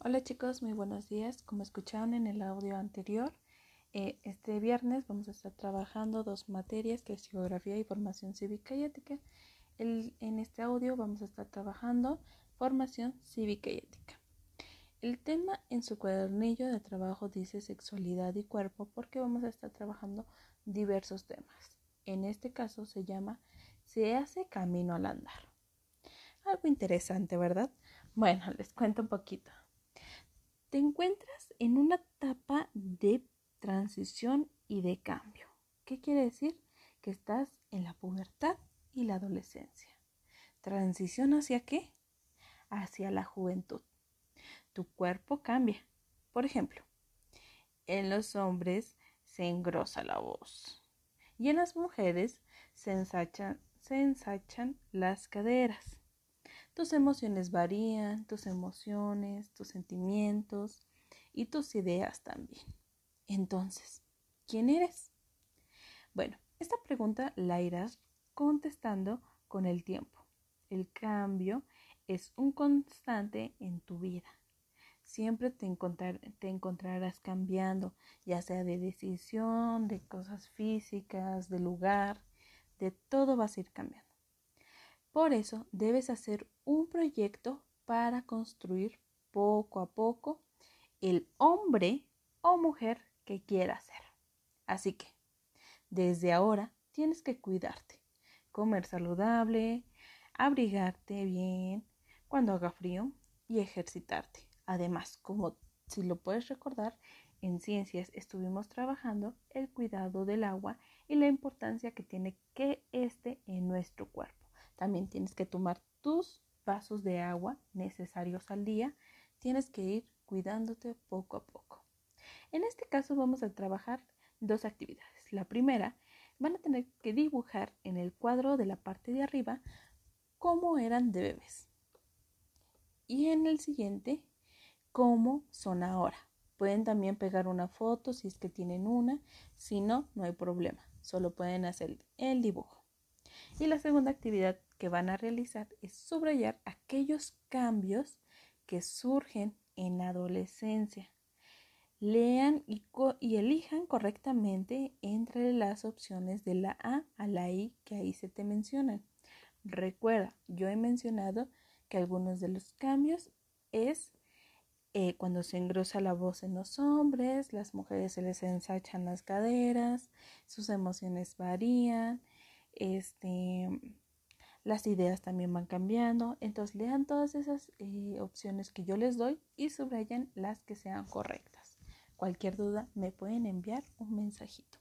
Hola chicos, muy buenos días. Como escucharon en el audio anterior, eh, este viernes vamos a estar trabajando dos materias, que es geografía y formación cívica y ética. en este audio vamos a estar trabajando formación cívica y ética. El tema en su cuadernillo de trabajo dice sexualidad y cuerpo porque vamos a estar trabajando diversos temas. En este caso se llama Se hace camino al andar. Algo interesante, ¿verdad? Bueno, les cuento un poquito. Te encuentras en una etapa de transición y de cambio. ¿Qué quiere decir? Que estás en la pubertad y la adolescencia. ¿Transición hacia qué? Hacia la juventud. Tu cuerpo cambia. Por ejemplo, en los hombres se engrosa la voz y en las mujeres se ensachan, se ensachan las caderas. Tus emociones varían, tus emociones, tus sentimientos y tus ideas también. Entonces, ¿quién eres? Bueno, esta pregunta la irás contestando con el tiempo. El cambio es un constante en tu vida. Siempre te, encontrarás cambiando, ya sea de decisión, de cosas físicas, de lugar, de todo vas a ir cambiando. Por eso debes hacer un proyecto para construir poco a poco el hombre o mujer que quieras ser. Así que, desde ahora tienes que cuidarte, comer saludable, abrigarte bien cuando haga frío y ejercitarte. Además, como si lo puedes recordar, en ciencias estuvimos trabajando el cuidado del agua y la importancia que tiene que esté en nuestro cuerpo. También tienes que tomar tus vasos de agua necesarios al día. Tienes que ir cuidándote poco a poco. En este caso vamos a trabajar dos actividades. La primera, van a tener que dibujar en el cuadro de la parte de arriba cómo eran de bebés. Y en el siguiente, cómo son ahora. Pueden también pegar una foto si es que tienen una. Si no, no hay problema. Solo pueden hacer el dibujo. Y la segunda actividad que van a realizar es subrayar aquellos cambios que surgen en la adolescencia. Lean y, elijan correctamente entre las opciones de la A a la I que ahí se te mencionan. Recuerda, yo he mencionado que algunos de los cambios es eh, cuando se engrosa la voz en los hombres, las mujeres se les ensachan las caderas, sus emociones varían, este, las ideas también van cambiando. Entonces lean todas esas eh, opciones que yo les doy y subrayan las que sean correctas. Cualquier duda me pueden enviar un mensajito.